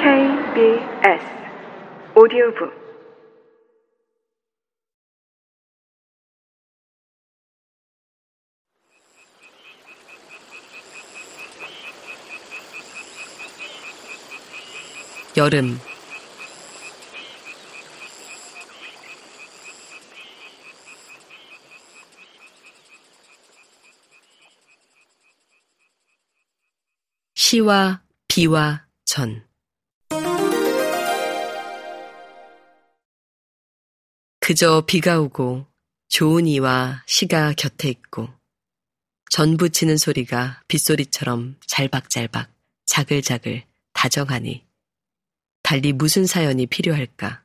KBS 오디오북. 여름 시와 비와 전 그저 비가 오고 좋은 이와 시가 곁에 있고 전 부 치는 소리가 빗소리처럼 잘박잘박 자글자글 다정하니 달리 무슨 사연이 필요할까?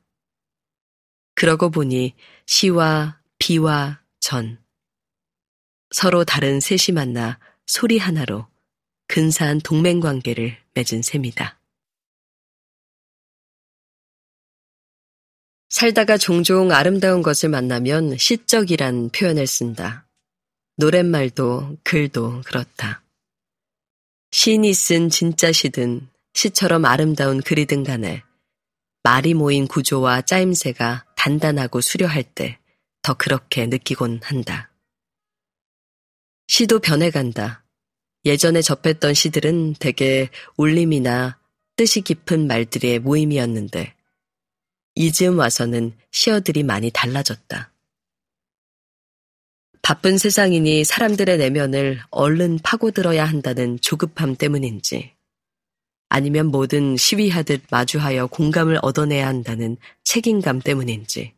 그러고 보니 시와 비와 전 서로 다른 셋이 만나 소리 하나로 근사한 동맹 관계를 맺은 셈이다. 살다가 종종 아름다운 것을 만나면 시적이란 표현을 쓴다. 노랫말도 글도 그렇다. 시인이 쓴 진짜 시든 시처럼 아름다운 글이든 간에 말이 모인 구조와 짜임새가 단단하고 수려할 때 더 그렇게 느끼곤 한다. 시도 변해간다. 예전에 접했던 시들은 대개 울림이나 뜻이 깊은 말들의 모임이었는데 이즈음 와서는 시어들이 많이 달라졌다. 바쁜 세상이니 사람들의 내면을 얼른 파고들어야 한다는 조급함 때문인지 아니면 뭐든 시위하듯 마주하여 공감을 얻어내야 한다는 책임감 때문인지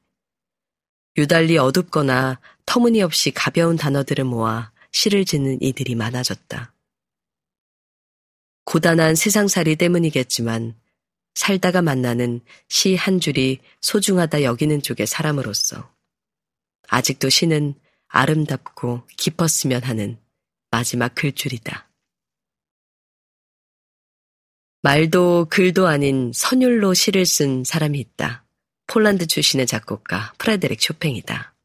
유달리 어둡거나 터무니없이 가벼운 단어들을 모아 시를 짓는 이들이 많아졌다. 고단한 세상살이 때문이겠지만 살다가 만나는 시 한 줄이 소중하다 여기는 쪽의 사람으로서 아직도 시는 아름답고 깊었으면 하는 마지막 글줄이다. 말도 글도 아닌 선율로 시를 쓴 사람이 있다. 폴란드 출신의 작곡가 프레데릭 쇼팽이다.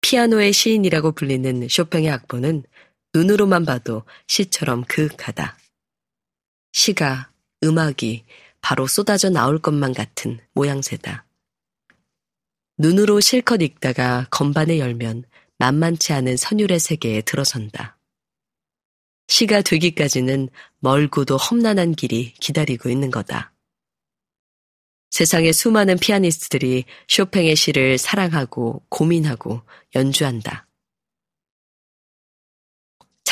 피아노의 시인이라고 불리는 쇼팽의 악보는 눈으로만 봐도 시처럼 그윽하다. 시가, 음악이 바로 쏟아져 나올 것만 같은 모양새다. 눈으로 실컷 읽다가 건반을 열면 만만치 않은 선율의 세계에 들어선다. 시가 되기까지는 멀고도 험난한 길이 기다리고 있는 거다. 세상의 수많은 피아니스트들이 쇼팽의 시를 사랑하고 고민하고 연주한다.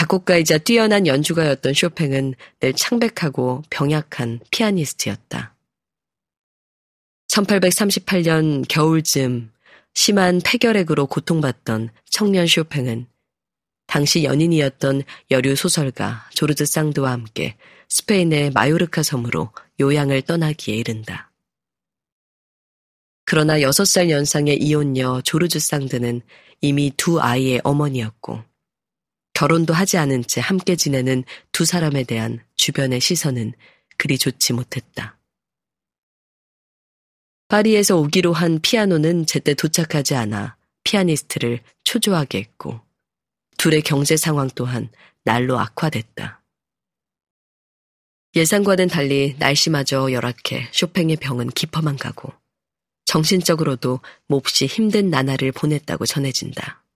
작곡가이자 뛰어난 연주가였던 쇼팽은 늘 창백하고 병약한 피아니스트였다. 1838년 겨울쯤 심한 폐결핵으로 고통받던 청년 쇼팽은 당시 연인이었던 여류 소설가 조르드 상드와 함께 스페인의 마요르카 섬으로 요양을 떠나기에 이른다. 그러나 6살 연상의 이혼녀 조르주 상드는 이미 두 아이의 어머니였고 결혼도 하지 않은 채 함께 지내는 두 사람에 대한 주변의 시선은 그리 좋지 못했다. 파리에서 오기로 한 피아노는 제때 도착하지 않아 피아니스트를 초조하게 했고 둘의 경제 상황 또한 날로 악화됐다. 예상과는 달리 날씨마저 열악해 쇼팽의 병은 깊어만 가고 정신적으로도 몹시 힘든 나날을 보냈다고 전해진다.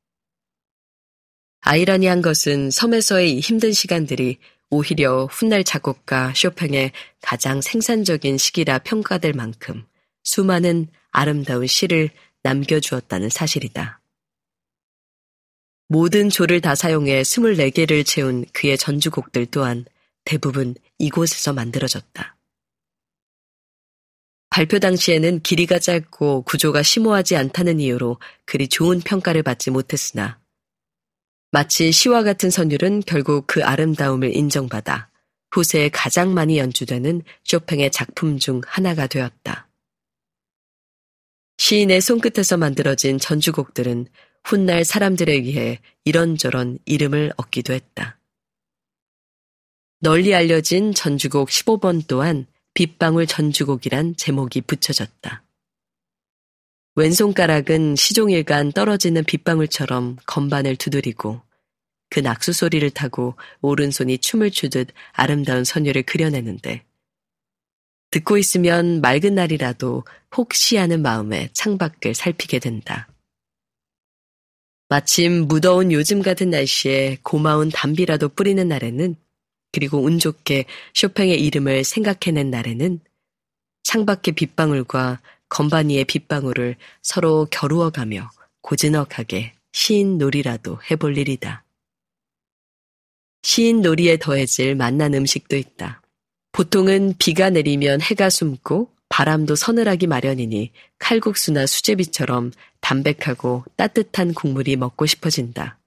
아이러니한 것은 섬에서의 힘든 시간들이 오히려 훗날 작곡가 쇼팽의 가장 생산적인 시기라 평가될 만큼 수많은 아름다운 시를 남겨주었다는 사실이다. 모든 조를 다 사용해 24개를 채운 그의 전주곡들 또한 대부분 이곳에서 만들어졌다. 발표 당시에는 길이가 짧고 구조가 심오하지 않다는 이유로 그리 좋은 평가를 받지 못했으나 마치 시와 같은 선율은 결국 그 아름다움을 인정받아 후세에 가장 많이 연주되는 쇼팽의 작품 중 하나가 되었다. 시인의 손끝에서 만들어진 전주곡들은 훗날 사람들에 의해 이런저런 이름을 얻기도 했다. 널리 알려진 전주곡 15번 또한 빗방울 전주곡이란 제목이 붙여졌다. 왼손가락은 시종일관 떨어지는 빗방울처럼 건반을 두드리고 그 낙수 소리를 타고 오른손이 춤을 추듯 아름다운 선율을 그려내는데 듣고 있으면 맑은 날이라도 혹시 하는 마음에 창밖을 살피게 된다. 마침 무더운 요즘 같은 날씨에 고마운 담비라도 뿌리는 날에는 그리고 운 좋게 쇼팽의 이름을 생각해낸 날에는 창밖의 빗방울과 건반이의 빗방울을 서로 겨루어가며 고즈넉하게 시인 놀이라도 해볼 일이다. 시인 놀이에 더해질 만난 음식도 있다. 보통은 비가 내리면 해가 숨고 바람도 서늘하기 마련이니 칼국수나 수제비처럼 담백하고 따뜻한 국물이 먹고 싶어진다.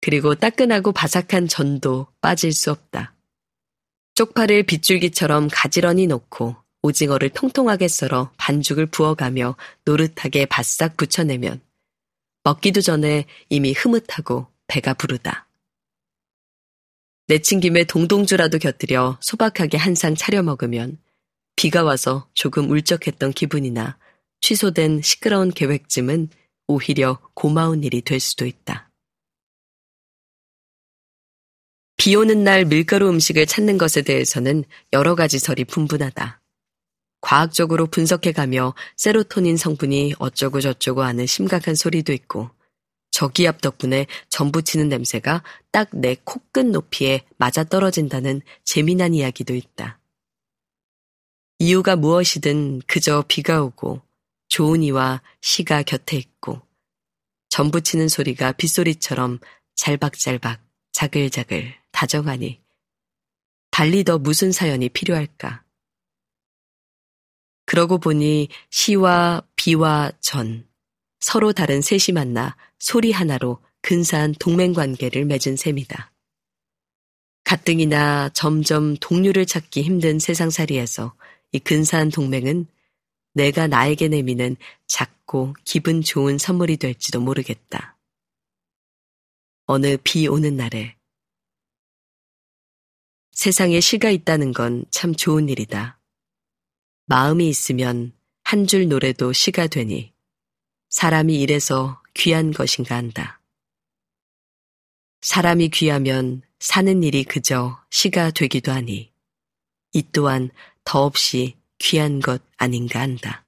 그리고 따끈하고 바삭한 전도 빠질 수 없다. 쪽파를 빗줄기처럼 가지런히 놓고 오징어를 통통하게 썰어 반죽을 부어가며 노릇하게 바싹 붙여내면 먹기도 전에 이미 흐뭇하고 배가 부르다. 내친 김에 동동주라도 곁들여 소박하게 한 상 차려 먹으면 비가 와서 조금 울적했던 기분이나 취소된 시끄러운 계획쯤은 오히려 고마운 일이 될 수도 있다. 비 오는 날 밀가루 음식을 찾는 것에 대해서는 여러 가지 설이 분분하다. 과학적으로 분석해가며 세로토닌 성분이 어쩌고 저쩌고 하는 심각한 소리도 있고, 저기압 덕분에 전부치는 냄새가 딱 내 코끝 높이에 맞아떨어진다는 재미난 이야기도 있다. 이유가 무엇이든 그저 비가 오고 좋은 이와 시가 곁에 있고 전부치는 소리가 빗소리처럼 잘박잘박 자글자글 다정하니 달리 더 무슨 사연이 필요할까? 그러고 보니 시와 비와 전 서로 다른 셋이 만나 소리 하나로 근사한 동맹 관계를 맺은 셈이다. 가뜩이나 점점 동료를 찾기 힘든 세상살이에서 이 근사한 동맹은 내가 나에게 내미는 작고 기분 좋은 선물이 될지도 모르겠다. 어느 비 오는 날에 세상에 시가 있다는 건 참 좋은 일이다. 마음이 있으면 한 줄 노래도 시가 되니 사람이 이래서 귀한 것인가 한다. 사람이 귀하면 사는 일이 그저 시가 되기도 하니 이 또한 더없이 귀한 것 아닌가 한다.